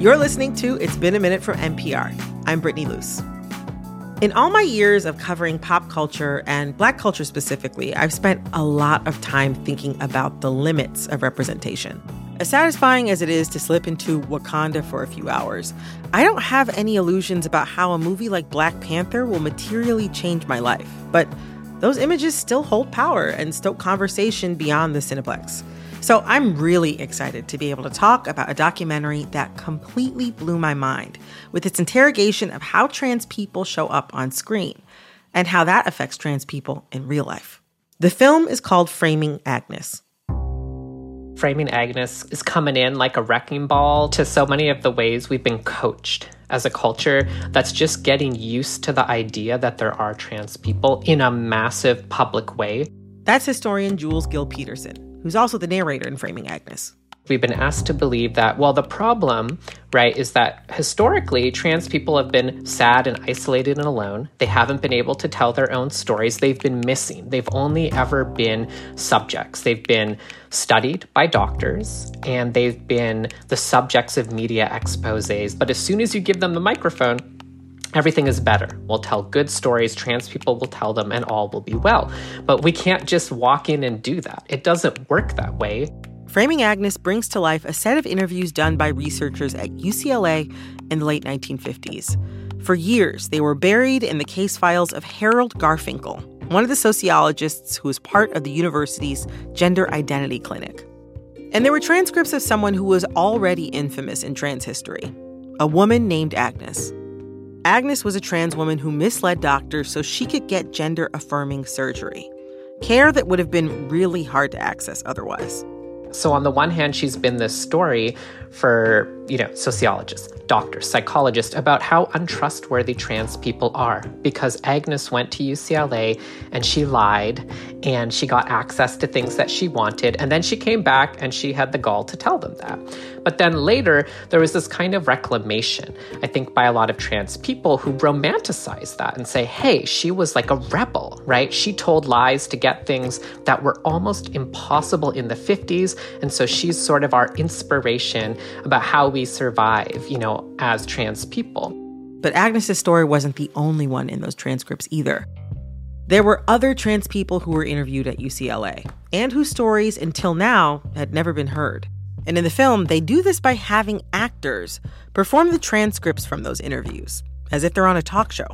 You're listening to It's Been a Minute from NPR. I'm Brittany Luce. In all my years of covering pop culture and black culture specifically, I've spent a lot of time thinking about the limits of representation. As satisfying as it is to slip into Wakanda for a few hours, I don't have any illusions about how a movie like Black Panther will materially change my life. But those images still hold power and stoke conversation beyond the Cineplex. So I'm really excited to be able to talk about a documentary that completely blew my mind with its interrogation of how trans people show up on screen and how that affects trans people in real life. The film is called Framing Agnes. Framing Agnes is coming in like a wrecking ball to so many of the ways we've been coached as a culture that's just getting used to the idea that there are trans people in a massive public way. That's historian Jules Gill Peterson who's also the narrator in Framing Agnes. We've been asked to believe that, well, the problem, right, is that historically trans people have been sad and isolated and alone. They haven't been able to tell their own stories. They've been missing. They've only ever been subjects. They've been studied by doctors and they've been the subjects of media exposes. But as soon as you give them the microphone, everything is better. We'll tell good stories, trans people will tell them, and all will be well. But we can't just walk in and do that. It doesn't work that way. Framing Agnes brings to life a set of interviews done by researchers at UCLA in the late 1950s. For years, they were buried in the case files of Harold Garfinkel, one of the sociologists who was part of the university's Gender Identity Clinic. And there were transcripts of someone who was already infamous in trans history a woman named Agnes. Agnes was a trans woman who misled doctors so she could get gender affirming surgery, care that would have been really hard to access otherwise. So, on the one hand, she's been this story for, you know, sociologists, doctors, psychologists about how untrustworthy trans people are because Agnes went to UCLA and she lied and she got access to things that she wanted. And then she came back and she had the gall to tell them that. But then later, there was this kind of reclamation, I think, by a lot of trans people who romanticize that and say, hey, she was like a rebel, right? She told lies to get things that were almost impossible in the 50s. And so she's sort of our inspiration about how we survive, you know, as trans people. But Agnes's story wasn't the only one in those transcripts either. There were other trans people who were interviewed at UCLA and whose stories until now had never been heard. And in the film, they do this by having actors perform the transcripts from those interviews, as if they're on a talk show.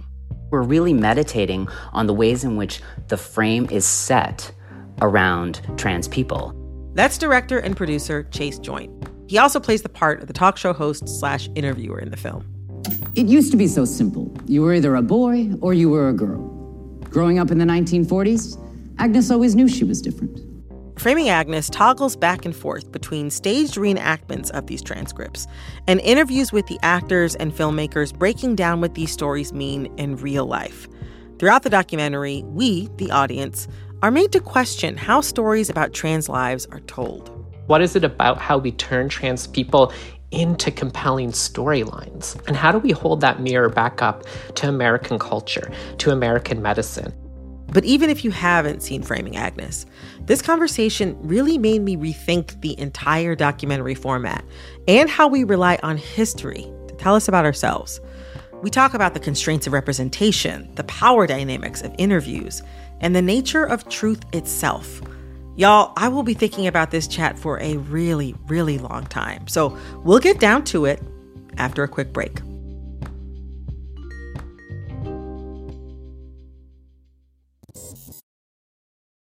We're really meditating on the ways in which the frame is set around trans people. That's director and producer Chase Joynt. He also plays the part of the talk show host slash interviewer in the film. It used to be so simple. You were either a boy or you were a girl. Growing up in the 1940s, Agnes always knew she was different. Framing Agnes toggles back and forth between staged reenactments of these transcripts and interviews with the actors and filmmakers breaking down what these stories mean in real life. Throughout the documentary, we, the audience, are made to question how stories about trans lives are told. What is it about how we turn trans people into compelling storylines? And how do we hold that mirror back up to American culture, to American medicine? But even if you haven't seen Framing Agnes, this conversation really made me rethink the entire documentary format and how we rely on history to tell us about ourselves. We talk about the constraints of representation, the power dynamics of interviews, and the nature of truth itself. Y'all, I will be thinking about this chat for a really, really long time. So we'll get down to it after a quick break.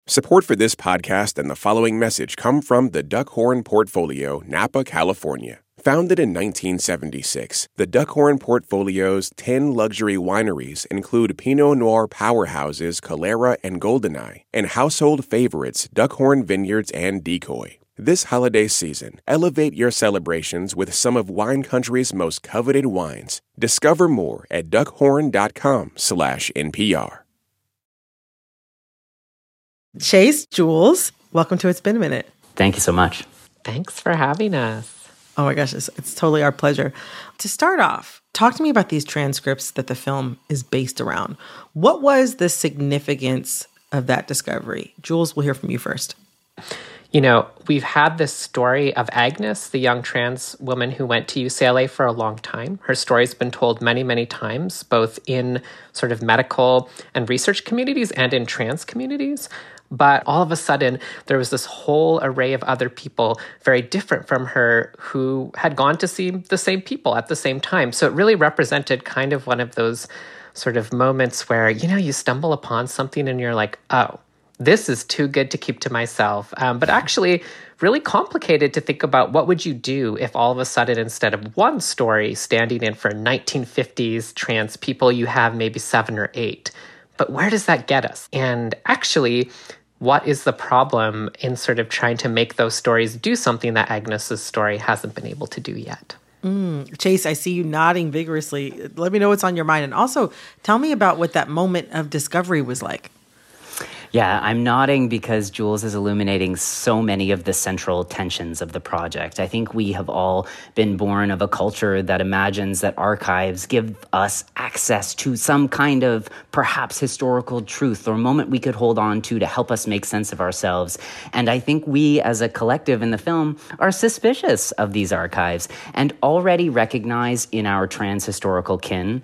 Support for this podcast and the following message come from the Duckhorn Portfolio, Napa, California. Founded in 1976, the Duckhorn Portfolio's 10 luxury wineries include Pinot Noir powerhouses Calera and Goldeneye, and household favorites Duckhorn Vineyards and Decoy. This holiday season, elevate your celebrations with some of wine country's most coveted wines. Discover more at duckhorn.com/npr. Chase, Jules, welcome to It's Been a Minute. Thank you so much. Thanks for having us. Oh my gosh, it's, it's totally our pleasure. To start off, talk to me about these transcripts that the film is based around. What was the significance of that discovery? Jules, we'll hear from you first. you know, we've had this story of Agnes, the young trans woman who went to UCLA for a long time. Her story's been told many, many times, both in sort of medical and research communities and in trans communities. But all of a sudden, there was this whole array of other people very different from her who had gone to see the same people at the same time. So it really represented kind of one of those sort of moments where, you know, you stumble upon something and you're like, oh, this is too good to keep to myself. Um, but actually, really complicated to think about what would you do if all of a sudden, instead of one story standing in for 1950s trans people, you have maybe seven or eight. But where does that get us? And actually, what is the problem in sort of trying to make those stories do something that Agnes's story hasn't been able to do yet? Mm. Chase, I see you nodding vigorously. Let me know what's on your mind. And also, tell me about what that moment of discovery was like. Yeah, I'm nodding because Jules is illuminating so many of the central tensions of the project. I think we have all been born of a culture that imagines that archives give us access to some kind of perhaps historical truth or moment we could hold on to to help us make sense of ourselves. And I think we as a collective in the film are suspicious of these archives and already recognize in our trans historical kin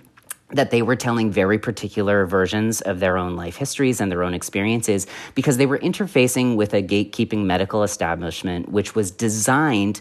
that they were telling very particular versions of their own life histories and their own experiences because they were interfacing with a gatekeeping medical establishment which was designed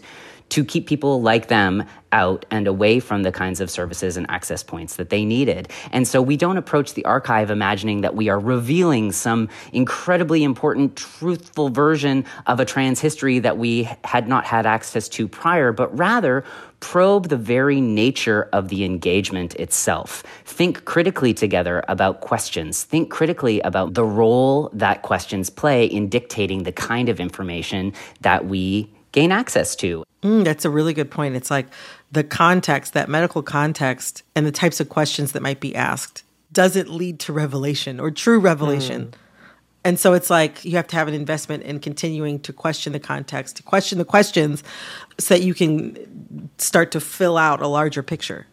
to keep people like them out and away from the kinds of services and access points that they needed. And so we don't approach the archive imagining that we are revealing some incredibly important, truthful version of a trans history that we had not had access to prior, but rather probe the very nature of the engagement itself. Think critically together about questions. Think critically about the role that questions play in dictating the kind of information that we gain access to. Mm, that's a really good point. It's like the context, that medical context, and the types of questions that might be asked doesn't lead to revelation or true revelation. Mm. And so it's like you have to have an investment in continuing to question the context, to question the questions so that you can start to fill out a larger picture.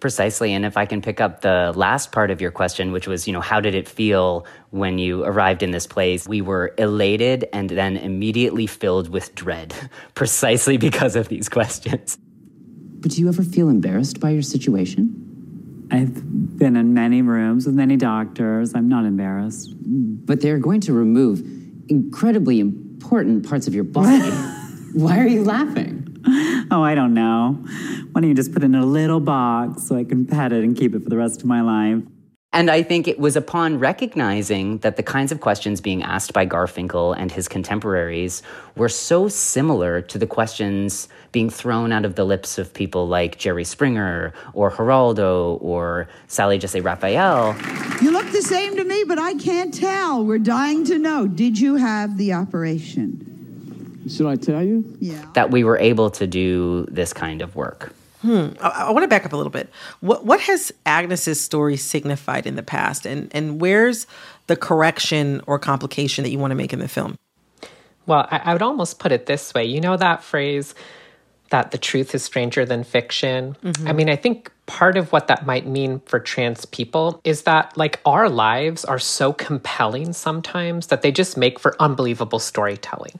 Precisely. And if I can pick up the last part of your question, which was, you know, how did it feel when you arrived in this place? We were elated and then immediately filled with dread, precisely because of these questions. But do you ever feel embarrassed by your situation? I've been in many rooms with many doctors. I'm not embarrassed. But they're going to remove incredibly important parts of your body. Why are you laughing? Oh, I don't know. Why don't you just put it in a little box so I can pet it and keep it for the rest of my life? And I think it was upon recognizing that the kinds of questions being asked by Garfinkel and his contemporaries were so similar to the questions being thrown out of the lips of people like Jerry Springer or Geraldo or Sally Jessy Raphael. You look the same to me, but I can't tell. We're dying to know. Did you have the operation? Should I tell you? Yeah. That we were able to do this kind of work. Hmm. I, I want to back up a little bit. What what has Agnes's story signified in the past, and and where's the correction or complication that you want to make in the film? Well, I, I would almost put it this way. You know that phrase that the truth is stranger than fiction. Mm-hmm. I mean, I think part of what that might mean for trans people is that like our lives are so compelling sometimes that they just make for unbelievable storytelling.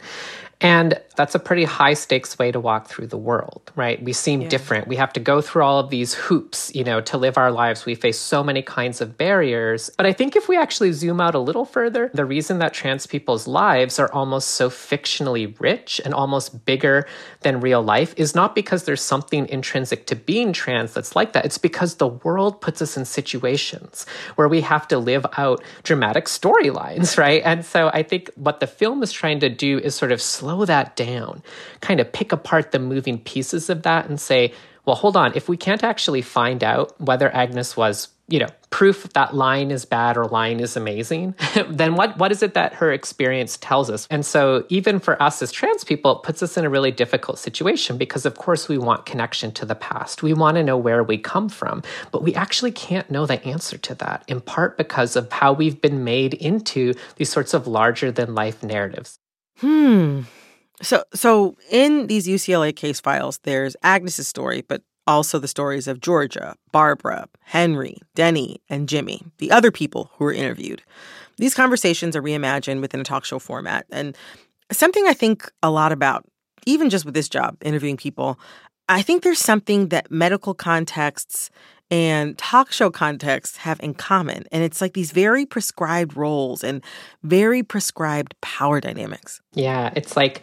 And that's a pretty high stakes way to walk through the world, right? We seem yeah. different. We have to go through all of these hoops, you know, to live our lives. We face so many kinds of barriers. But I think if we actually zoom out a little further, the reason that trans people's lives are almost so fictionally rich and almost bigger than real life is not because there's something intrinsic to being trans that's like that. It's because the world puts us in situations where we have to live out dramatic storylines, right? And so I think what the film is trying to do is sort of slow that down, kind of pick apart the moving pieces of that and say, well, hold on, if we can't actually find out whether Agnes was, you know, proof that line is bad or line is amazing, then what what is it that her experience tells us? And so even for us as trans people, it puts us in a really difficult situation because of course we want connection to the past. We want to know where we come from, but we actually can't know the answer to that, in part because of how we've been made into these sorts of larger than life narratives. Hmm. So, so in these UCLA case files, there's Agnes's story, but also the stories of Georgia, Barbara, Henry, Denny, and Jimmy, the other people who were interviewed. These conversations are reimagined within a talk show format, and Something I think a lot about, even just with this job, interviewing people, I think there's something that medical contexts and talk show contexts have in common. And it's like these very prescribed roles and very prescribed power dynamics. Yeah, it's like,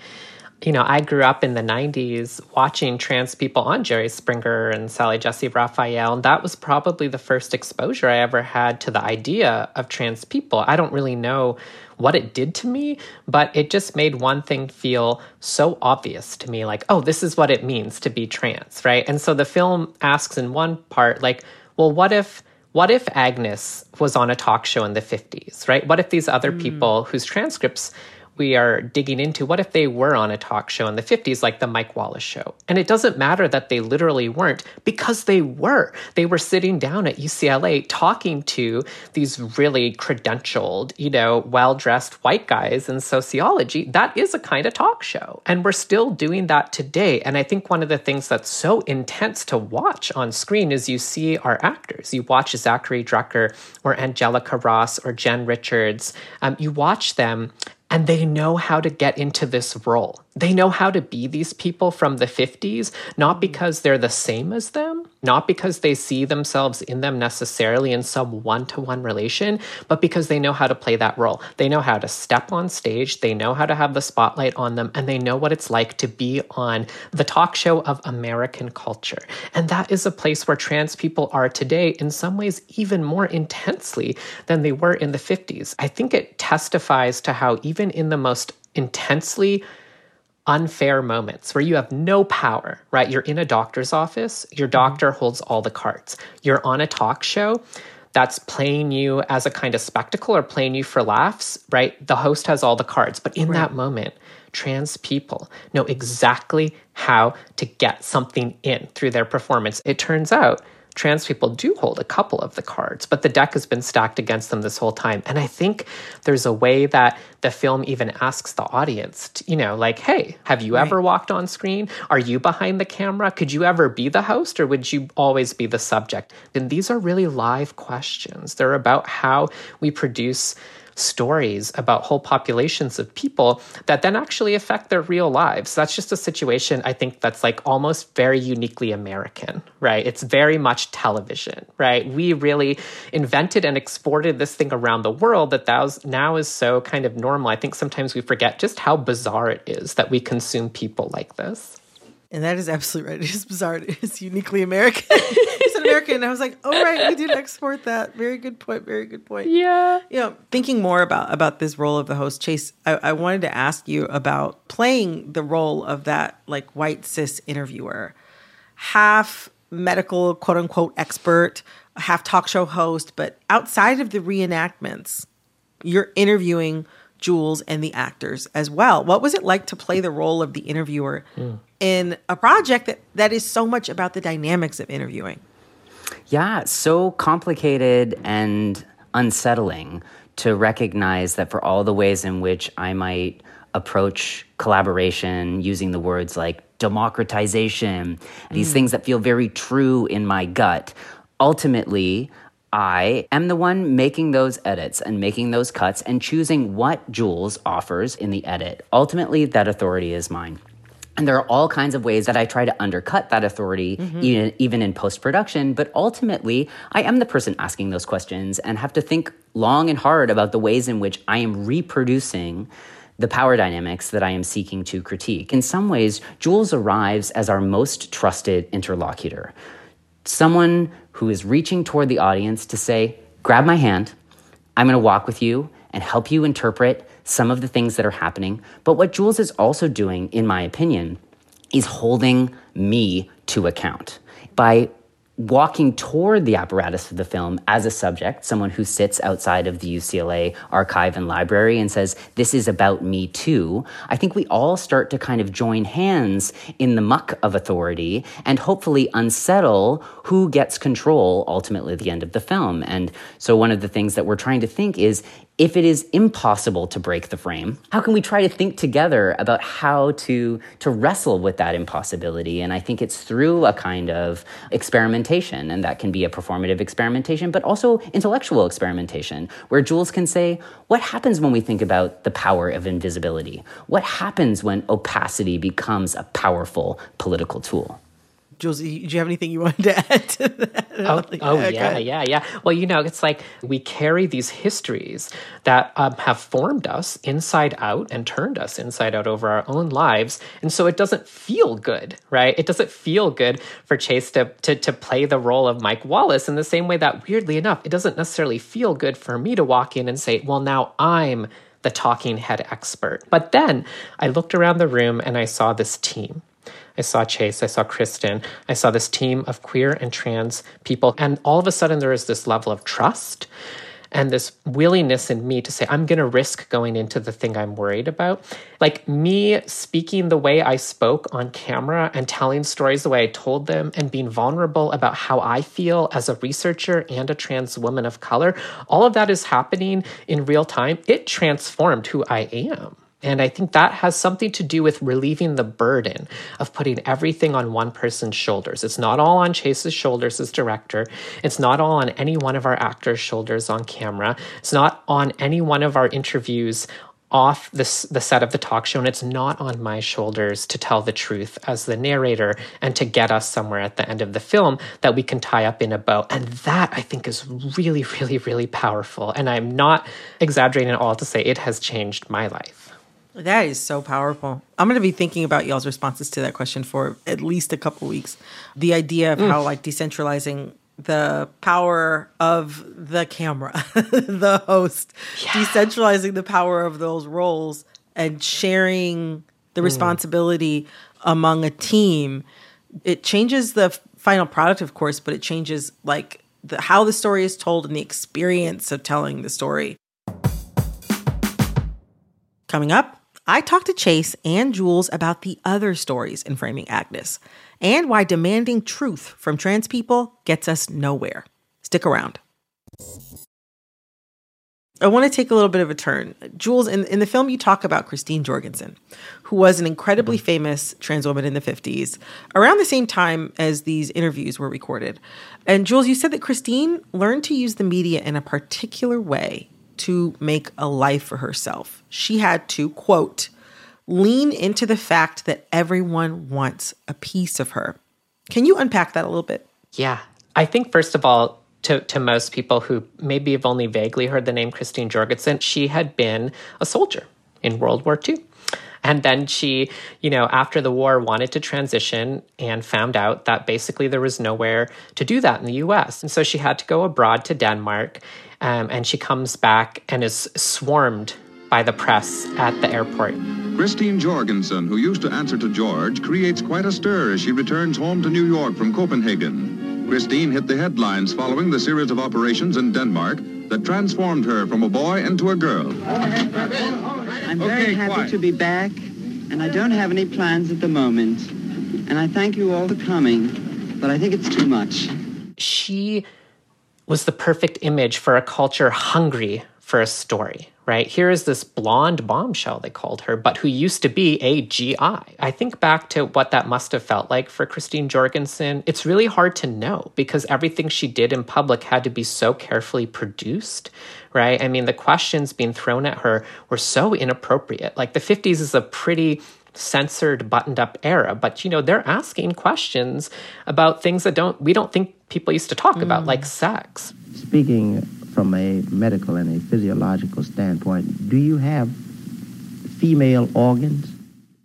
you know, I grew up in the 90s watching trans people on Jerry Springer and Sally Jessy Raphael. And that was probably the first exposure I ever had to the idea of trans people. I don't really know what it did to me, but it just made one thing feel so obvious to me like, oh, this is what it means to be trans, right? And so the film asks in one part, like, well, what if what if Agnes was on a talk show in the 50s, right? What if these other mm. people whose transcripts we are digging into what if they were on a talk show in the 50s, like the Mike Wallace show? And it doesn't matter that they literally weren't because they were. They were sitting down at UCLA talking to these really credentialed, you know, well dressed white guys in sociology. That is a kind of talk show. And we're still doing that today. And I think one of the things that's so intense to watch on screen is you see our actors. You watch Zackary Drucker or Angelica Ross or Jen Richards. Um, you watch them and they know how to get into this role. They know how to be these people from the 50s, not mm-hmm. because they're the same as them, not because they see themselves in them necessarily in some one to one relation, but because they know how to play that role. They know how to step on stage, they know how to have the spotlight on them, and they know what it's like to be on the talk show of American culture. And that is a place where trans people are today, in some ways, even more intensely than they were in the 50s. I think it testifies to how, even in the most intensely unfair moments where you have no power, right? You're in a doctor's office, your mm-hmm. doctor holds all the cards. You're on a talk show that's playing you as a kind of spectacle or playing you for laughs, right? The host has all the cards. But in right. that moment, trans people know exactly how to get something in through their performance. It turns out trans people do hold a couple of the cards, but the deck has been stacked against them this whole time. And I think there's a way that the film even asks the audience, to, you know, like, hey, have you right. ever walked on screen? Are you behind the camera? Could you ever be the host or would you always be the subject? And these are really live questions. They're about how we produce stories about whole populations of people that then actually affect their real lives. That's just a situation I think that's like almost very uniquely American, right? It's very much television, right? We really invented and exported this thing around the world that now is so kind of normal. I think sometimes we forget just how bizarre it is that we consume people like this. And that is absolutely right. It is bizarre. It is uniquely American. it's an American. I was like, oh right, we did export that. Very good point. Very good point. Yeah. You know, thinking more about about this role of the host, Chase, I, I wanted to ask you about playing the role of that like white cis interviewer, half medical quote unquote expert, half talk show host, but outside of the reenactments, you're interviewing Jules and the actors as well. What was it like to play the role of the interviewer mm. in a project that, that is so much about the dynamics of interviewing? Yeah, so complicated and unsettling to recognize that for all the ways in which I might approach collaboration using the words like democratization, these mm. things that feel very true in my gut, ultimately, I am the one making those edits and making those cuts and choosing what Jules offers in the edit. Ultimately, that authority is mine. And there are all kinds of ways that I try to undercut that authority, mm-hmm. even, even in post production. But ultimately, I am the person asking those questions and have to think long and hard about the ways in which I am reproducing the power dynamics that I am seeking to critique. In some ways, Jules arrives as our most trusted interlocutor someone who is reaching toward the audience to say, grab my hand, I'm going to walk with you and help you interpret some of the things that are happening. But what Jules is also doing, in my opinion, is holding me to account by walking toward the apparatus of the film as a subject, someone who sits outside of the UCLA archive and library and says, This is about me too, I think we all start to kind of join hands in the muck of authority and hopefully unsettle who gets control ultimately at the end of the film. And so, one of the things that we're trying to think is if it is impossible to break the frame, how can we try to think together about how to to wrestle with that impossibility? And I think it's through a kind of experimentation, and that can be a performative experimentation, but also intellectual experimentation, where Jules can say, what happens when we think about the power of invisibility? What happens when opacity becomes a powerful political tool? Jules, do you have anything you wanted to add to that? Oh, oh yeah, yeah, yeah. Well, you know, it's like we carry these histories that um, have formed us inside out and turned us inside out over our own lives. And so it doesn't feel good, right? It doesn't feel good for Chase to, to, to play the role of Mike Wallace in the same way that, weirdly enough, it doesn't necessarily feel good for me to walk in and say, well, now I'm the talking head expert. But then I looked around the room and I saw this team. I saw Chase, I saw Kristen, I saw this team of queer and trans people. And all of a sudden, there is this level of trust and this willingness in me to say, I'm going to risk going into the thing I'm worried about. Like me speaking the way I spoke on camera and telling stories the way I told them and being vulnerable about how I feel as a researcher and a trans woman of color, all of that is happening in real time. It transformed who I am. And I think that has something to do with relieving the burden of putting everything on one person's shoulders. It's not all on Chase's shoulders as director. It's not all on any one of our actors' shoulders on camera. It's not on any one of our interviews off this, the set of the talk show. And it's not on my shoulders to tell the truth as the narrator and to get us somewhere at the end of the film that we can tie up in a bow. And that I think is really, really, really powerful. And I'm not exaggerating at all to say it has changed my life. That is so powerful. I'm going to be thinking about y'all's responses to that question for at least a couple weeks. The idea of mm. how like decentralizing the power of the camera, the host, yeah. decentralizing the power of those roles and sharing the mm. responsibility among a team. It changes the final product, of course, but it changes like the, how the story is told and the experience of telling the story. Coming up, I talked to Chase and Jules about the other stories in Framing Agnes and why demanding truth from trans people gets us nowhere. Stick around. I want to take a little bit of a turn. Jules, in, in the film, you talk about Christine Jorgensen, who was an incredibly famous trans woman in the 50s, around the same time as these interviews were recorded. And Jules, you said that Christine learned to use the media in a particular way to make a life for herself. She had to, quote, lean into the fact that everyone wants a piece of her. Can you unpack that a little bit? Yeah. I think, first of all, to, to most people who maybe have only vaguely heard the name Christine Jorgensen, she had been a soldier in World War II. And then she, you know, after the war wanted to transition and found out that basically there was nowhere to do that in the US. And so she had to go abroad to Denmark. Um, and she comes back and is swarmed by the press at the airport. Christine Jorgensen, who used to answer to George, creates quite a stir as she returns home to New York from Copenhagen. Christine hit the headlines following the series of operations in Denmark that transformed her from a boy into a girl. I'm very okay, happy quiet. to be back, and I don't have any plans at the moment. And I thank you all for coming, but I think it's too much. She was the perfect image for a culture hungry for a story, right? Here is this blonde bombshell, they called her, but who used to be a GI. I think back to what that must have felt like for Christine Jorgensen. It's really hard to know because everything she did in public had to be so carefully produced, right? I mean, the questions being thrown at her were so inappropriate. Like the 50s is a pretty censored buttoned up era but you know they're asking questions about things that don't we don't think people used to talk mm. about like sex speaking from a medical and a physiological standpoint do you have female organs?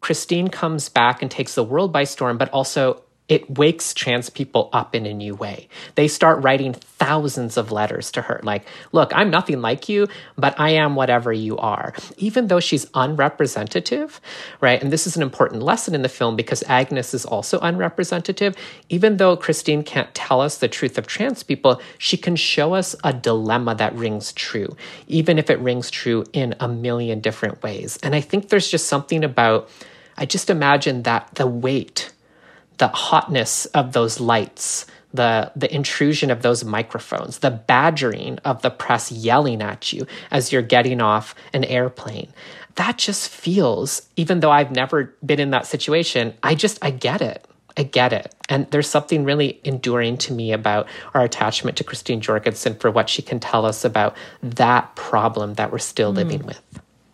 Christine comes back and takes the world by storm but also it wakes trans people up in a new way. They start writing thousands of letters to her, like, look, I'm nothing like you, but I am whatever you are. Even though she's unrepresentative, right? And this is an important lesson in the film because Agnes is also unrepresentative. Even though Christine can't tell us the truth of trans people, she can show us a dilemma that rings true, even if it rings true in a million different ways. And I think there's just something about, I just imagine that the weight the hotness of those lights, the the intrusion of those microphones, the badgering of the press yelling at you as you're getting off an airplane. That just feels, even though I've never been in that situation, I just I get it. I get it. And there's something really enduring to me about our attachment to Christine Jorgensen for what she can tell us about that problem that we're still mm. living with.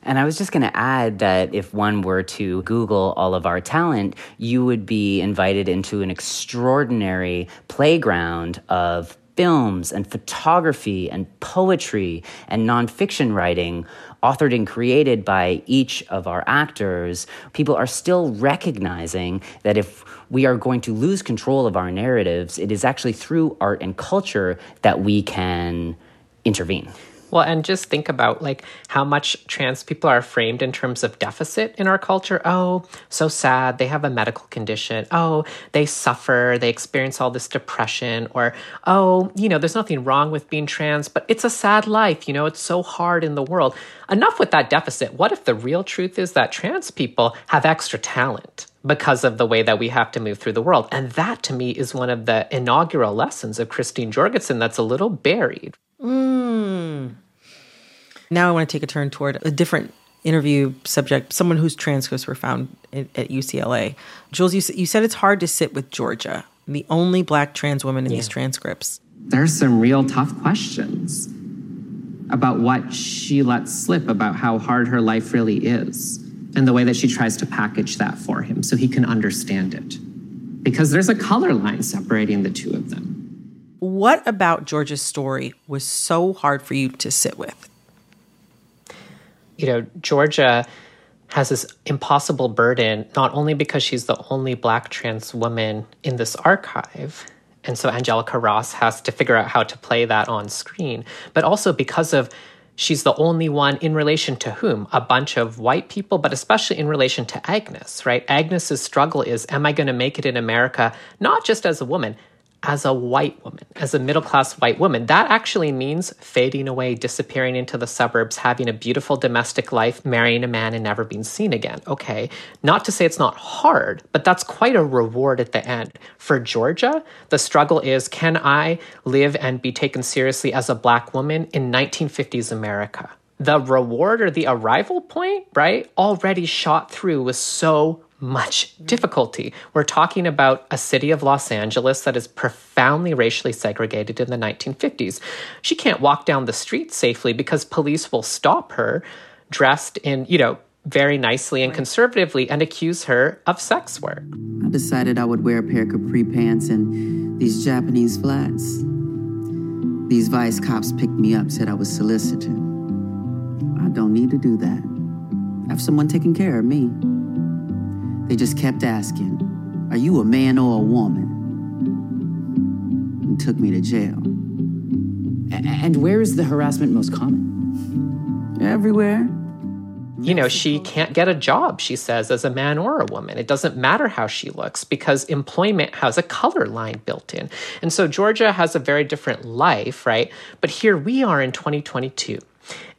And I was just going to add that if one were to Google all of our talent, you would be invited into an extraordinary playground of films and photography and poetry and nonfiction writing, authored and created by each of our actors. People are still recognizing that if we are going to lose control of our narratives, it is actually through art and culture that we can intervene. Well, and just think about like how much trans people are framed in terms of deficit in our culture. Oh, so sad. They have a medical condition. Oh, they suffer. They experience all this depression. Or, oh, you know, there's nothing wrong with being trans, but it's a sad life. You know, it's so hard in the world. Enough with that deficit. What if the real truth is that trans people have extra talent? because of the way that we have to move through the world. And that to me is one of the inaugural lessons of Christine Jorgensen that's a little buried. Mm. Now I want to take a turn toward a different interview subject, someone whose transcripts were found at, at UCLA. Jules, you, you, said it's hard to sit with Georgia, the only black trans woman in yeah. these transcripts. There's some real tough questions about what she lets slip about how hard her life really is and the way that she tries to package that for him so he can understand it. Because there's a color line separating the two of them. What about Georgia's story was so hard for you to sit with? You know, Georgia has this impossible burden, not only because she's the only Black trans woman in this archive, and so Angelica Ross has to figure out how to play that on screen, but also because of she's the only one in relation to whom? A bunch of white people, but especially in relation to Agnes, right? Agnes's struggle is Am I going to make it in America, not just as a woman, as a white woman, as a middle class white woman. That actually means fading away, disappearing into the suburbs, having a beautiful domestic life, marrying a man, and never being seen again. Okay. Not to say it's not hard, but that's quite a reward at the end. For Georgia, the struggle is can I live and be taken seriously as a black woman in 1950s America? The reward or the arrival point, right, already shot through was so much difficulty. We're talking about a city of Los Angeles that is profoundly racially segregated in the 1950s. She can't walk down the street safely because police will stop her dressed in, you know, very nicely and conservatively and accuse her of sex work. I decided I would wear a pair of capri pants and these Japanese flats. These vice cops picked me up, said I was solicited. I don't need to do that. I have someone taking care of me. They just kept asking, Are you a man or a woman? And took me to jail. And where is the harassment most common? Everywhere. You know, she can't get a job, she says, as a man or a woman. It doesn't matter how she looks because employment has a color line built in. And so Georgia has a very different life, right? But here we are in 2022.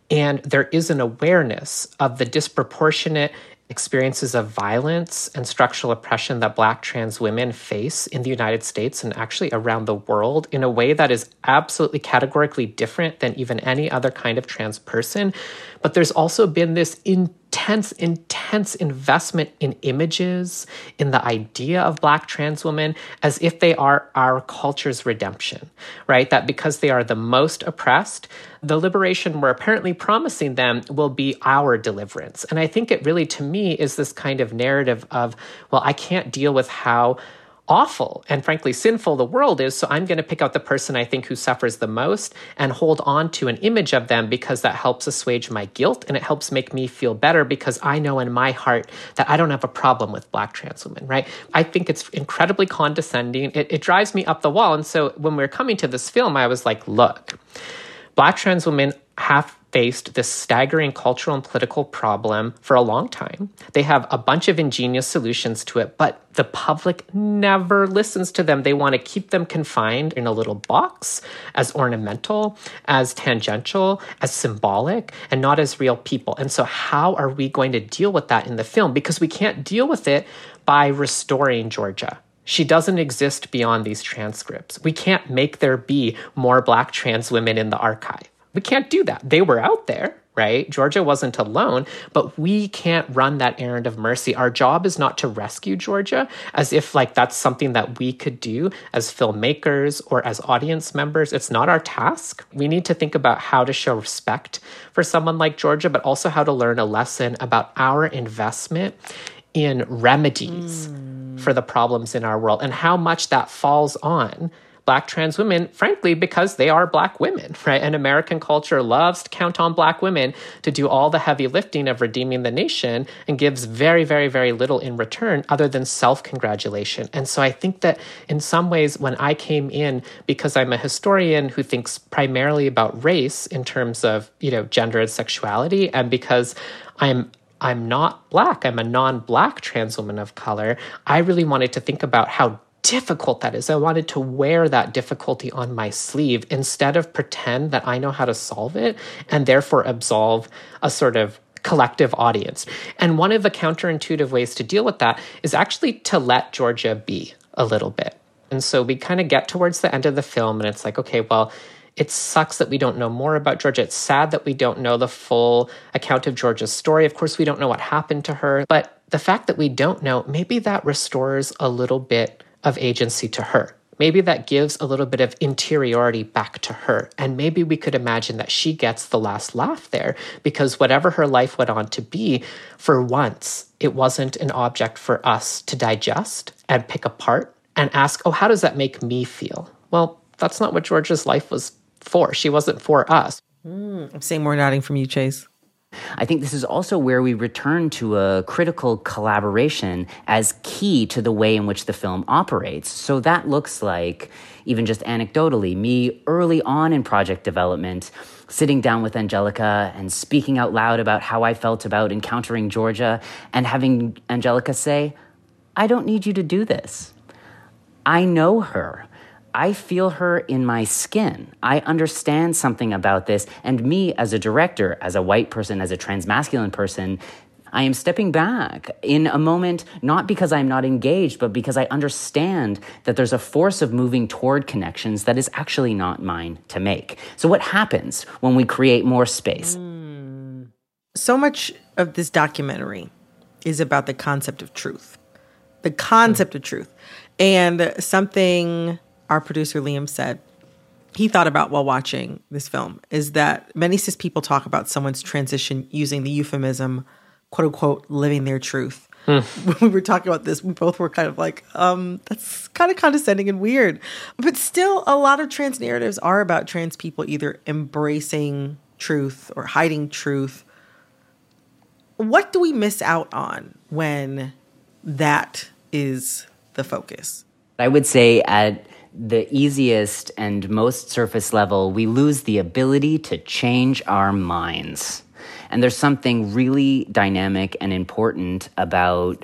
And there is an awareness of the disproportionate experiences of violence and structural oppression that Black trans women face in the United States and actually around the world in a way that is absolutely categorically different than even any other kind of trans person. But there's also been this intense, intense investment in images, in the idea of Black trans women as if they are our culture's redemption, right? That because they are the most oppressed, the liberation we're apparently promising them will be our deliverance. And I think it really, to me, is this kind of narrative of, well, I can't deal with how awful and frankly sinful the world is. So I'm going to pick out the person I think who suffers the most and hold on to an image of them because that helps assuage my guilt and it helps make me feel better because I know in my heart that I don't have a problem with black trans women, right? I think it's incredibly condescending. It, it drives me up the wall. And so when we we're coming to this film, I was like, look, Black trans women have faced this staggering cultural and political problem for a long time. They have a bunch of ingenious solutions to it, but the public never listens to them. They want to keep them confined in a little box as ornamental, as tangential, as symbolic, and not as real people. And so, how are we going to deal with that in the film? Because we can't deal with it by restoring Georgia She doesn't exist beyond these transcripts. We can't make there be more black trans women in the archive. We can't do that. They were out there, right? Georgia wasn't alone, but we can't run that errand of mercy. Our job is not to rescue Georgia as if like that's something that we could do as filmmakers or as audience members. It's not our task. We need to think about how to show respect for someone like Georgia, but also how to learn a lesson about our investment in remedies mm. for the problems in our world and how much that falls on black trans women, frankly, because they are black women, right? And American culture loves to count on black women to do all the heavy lifting of redeeming the nation and gives very, very, very little in return other than self congratulation. And so I think that in some ways, when I came in, because I'm a historian who thinks primarily about race in terms of, you know, gender and sexuality, and because I'm I'm not black, I'm a non black trans woman of color, I really wanted to think about how difficult that is. I wanted to wear that difficulty on my sleeve instead of pretend that I know how to solve it and therefore absolve a sort of collective audience. And one of the counterintuitive ways to deal with that is actually to let Georgia be a little bit. And so we kind of get towards the end of the film and it's like, okay, well, it sucks that we don't know more about Georgia. It's sad that we don't know the full account of Georgia's story. Of course, we don't know what happened to her, but the fact that we don't know, maybe that restores a little bit of agency to her. Maybe that gives a little bit of interiority back to her. And maybe we could imagine that she gets the last laugh there because whatever her life went on to be, for once, it wasn't an object for us to digest and pick apart and ask, oh, how does that make me feel? Well, that's not what Georgia's life was for. She wasn't for us. Mm, I'm seeing more nodding from you, Chase. I think this is also where we return to a critical collaboration as key to the way in which the film operates. So that looks like, even just anecdotally, me early on in project development, sitting down with Angelica and speaking out loud about how I felt about encountering Georgia and having Angelica say, I don't need you to do this. I know her. I feel her in my skin. I understand something about this. And me, as a director, as a white person, as a transmasculine person, I am stepping back in a moment, not because I'm not engaged, but because I understand that there's a force of moving toward connections that is actually not mine to make. So, what happens when we create more space? Mm. So much of this documentary is about the concept of truth, the concept mm. of truth. And something our producer Liam said he thought about while watching this film is that many cis people talk about someone's transition using the euphemism, quote unquote, living their truth. Mm. When we were talking about this, we both were kind of like, um, that's kind of condescending and weird. But still, a lot of trans narratives are about trans people either embracing truth or hiding truth. What do we miss out on when that is the focus? I would say at the easiest and most surface level, we lose the ability to change our minds. And there's something really dynamic and important about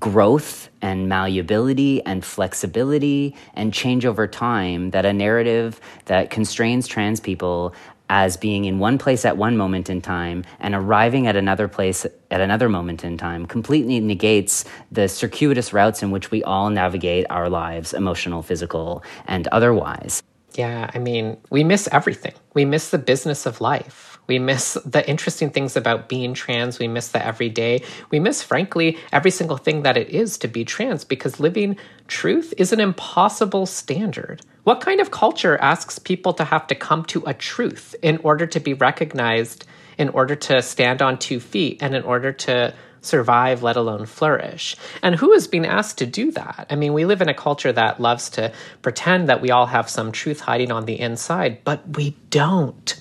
growth and malleability and flexibility and change over time that a narrative that constrains trans people as being in one place at one moment in time and arriving at another place at another moment in time completely negates the circuitous routes in which we all navigate our lives, emotional, physical, and otherwise. Yeah, I mean, we miss everything. We miss the business of life we miss the interesting things about being trans. We miss the everyday. We miss, frankly, every single thing that it is to be trans because living truth is an impossible standard. What kind of culture asks people to have to come to a truth in order to be recognized, in order to stand on two feet, and in order to survive, let alone flourish. And who is being asked to do that? I mean, we live in a culture that loves to pretend that we all have some truth hiding on the inside, but we don't.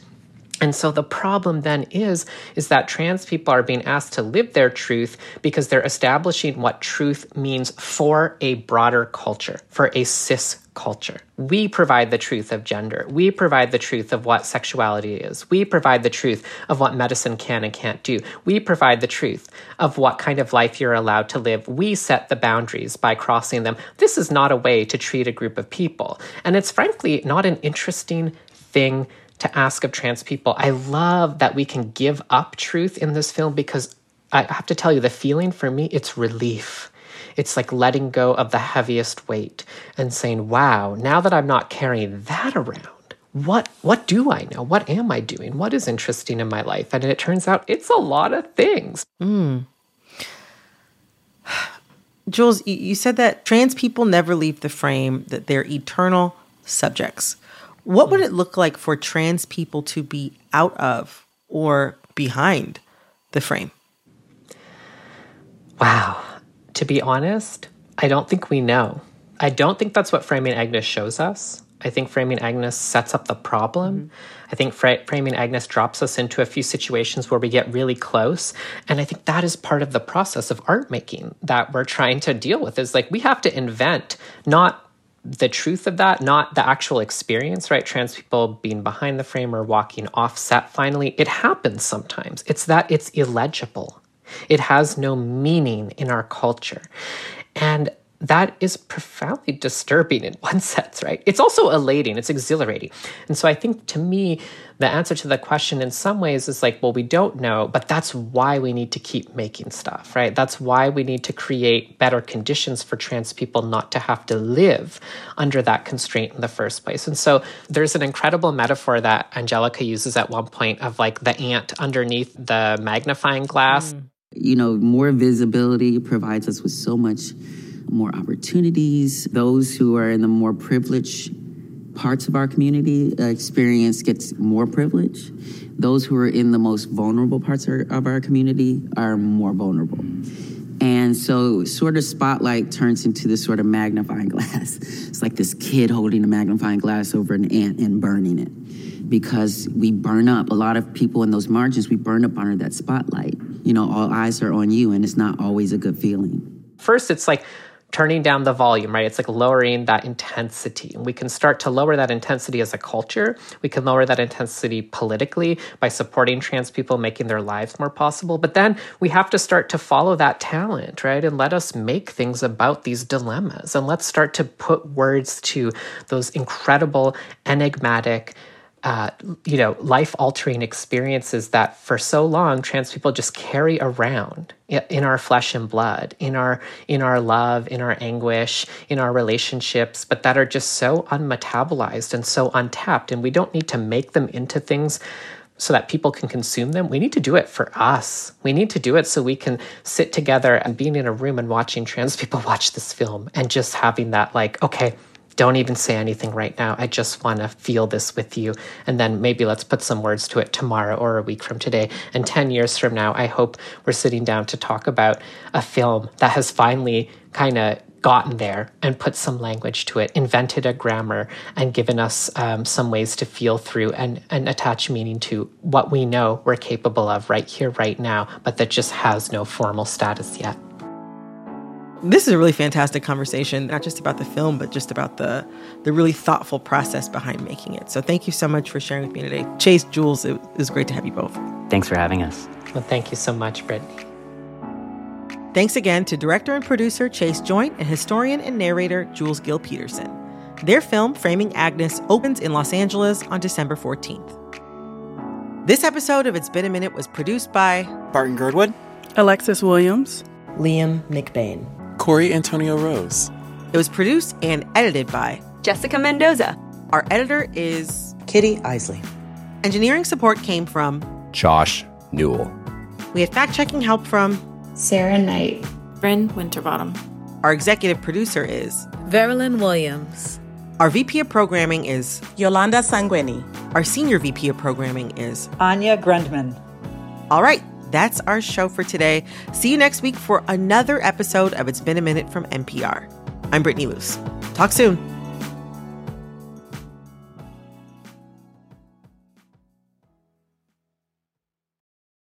And so the problem then is is that trans people are being asked to live their truth because they're establishing what truth means for a broader culture, for a cis culture. We provide the truth of gender. We provide the truth of what sexuality is. We provide the truth of what medicine can and can't do. We provide the truth of what kind of life you're allowed to live. We set the boundaries by crossing them. This is not a way to treat a group of people. And it's frankly not an interesting thing to ask of trans people. I love that we can give up truth in this film because I have to tell you, the feeling for me, it's relief. It's like letting go of the heaviest weight and saying, wow, now that I'm not carrying that around, what what do I know? What am I doing? What is interesting in my life? And it turns out it's a lot of things. Mm. Jules, you said that trans people never leave the frame, that they're eternal subjects. What would it look like for trans people to be out of or behind the frame? Wow. To be honest, I don't think we know. I don't think that's what Framing Agnes shows us. I think Framing Agnes sets up the problem. Mm-hmm. I think fra- Framing Agnes drops us into a few situations where we get really close. And I think that is part of the process of art making that we're trying to deal with is like we have to invent not the truth of that, not the actual experience, right? Trans people being behind the frame or walking offset finally. It happens sometimes. It's that it's illegible. It has no meaning in our culture. And that is profoundly disturbing in one sense, right? It's also elating, it's exhilarating. And so I think to me, the answer to the question in some ways is like, well, we don't know, but that's why we need to keep making stuff, right? That's why we need to create better conditions for trans people not to have to live under that constraint in the first place. And so there's an incredible metaphor that Angelica uses at one point of like the ant underneath the magnifying glass. Mm. You know, more visibility provides us with so much more opportunities. Those who are in the more privileged parts of our community uh, experience gets more privilege. Those who are in the most vulnerable parts of our community are more vulnerable. And so, sort of, spotlight turns into this sort of magnifying glass. It's like this kid holding a magnifying glass over an ant and burning it. Because we burn up, a lot of people in those margins, we burn up under that spotlight. You know, all eyes are on you, and it's not always a good feeling. First, it's like, turning down the volume, right? It's like lowering that intensity. And we can start to lower that intensity as a culture. We can lower that intensity politically by supporting trans people, making their lives more possible. But then we have to start to follow that talent, right? And let us make things about these dilemmas. And let's start to put words to those incredible, enigmatic, uh, you know, life altering experiences that for so long trans people just carry around in our flesh and blood, in our in our love, in our anguish, in our relationships, but that are just so unmetabolized and so untapped, and we don't need to make them into things so that people can consume them. We need to do it for us. We need to do it so we can sit together and being in a room and watching trans people watch this film and just having that like, okay, don't even say anything right now. I just want to feel this with you. And then maybe let's put some words to it tomorrow or a week from today. And 10 years from now, I hope we're sitting down to talk about a film that has finally kind of gotten there and put some language to it, invented a grammar, and given us um, some ways to feel through and, and attach meaning to what we know we're capable of right here, right now, but that just has no formal status yet. This is a really fantastic conversation, not just about the film, but just about the the really thoughtful process behind making it. So thank you so much for sharing with me today. Chase, Jules, it was great to have you both. Thanks for having us. Well, thank you so much, Brittany. Thanks again to director and producer Chase Joynt and historian and narrator Jules Gill Peterson. Their film, Framing Agnes, opens in Los Angeles on December 14th. This episode of It's Been a Minute was produced by Barton Girdwood, Alexis Williams, Liam McBain. Corey Antonio Rose. It was produced and edited by Jessica Mendoza. Our editor is Kitty Eisele. Engineering support came from Josh Newell. We had fact checking help from Sarah Knight. Bryn Winterbottom. Our executive producer is Veralyn Williams. Our VP of programming is Yolanda Sangweni. Our senior VP of programming is Anya Grundmann. All right that's our show for today. See you next week for another episode of It's Been a Minute from NPR. I'm Brittany Luse. Talk soon.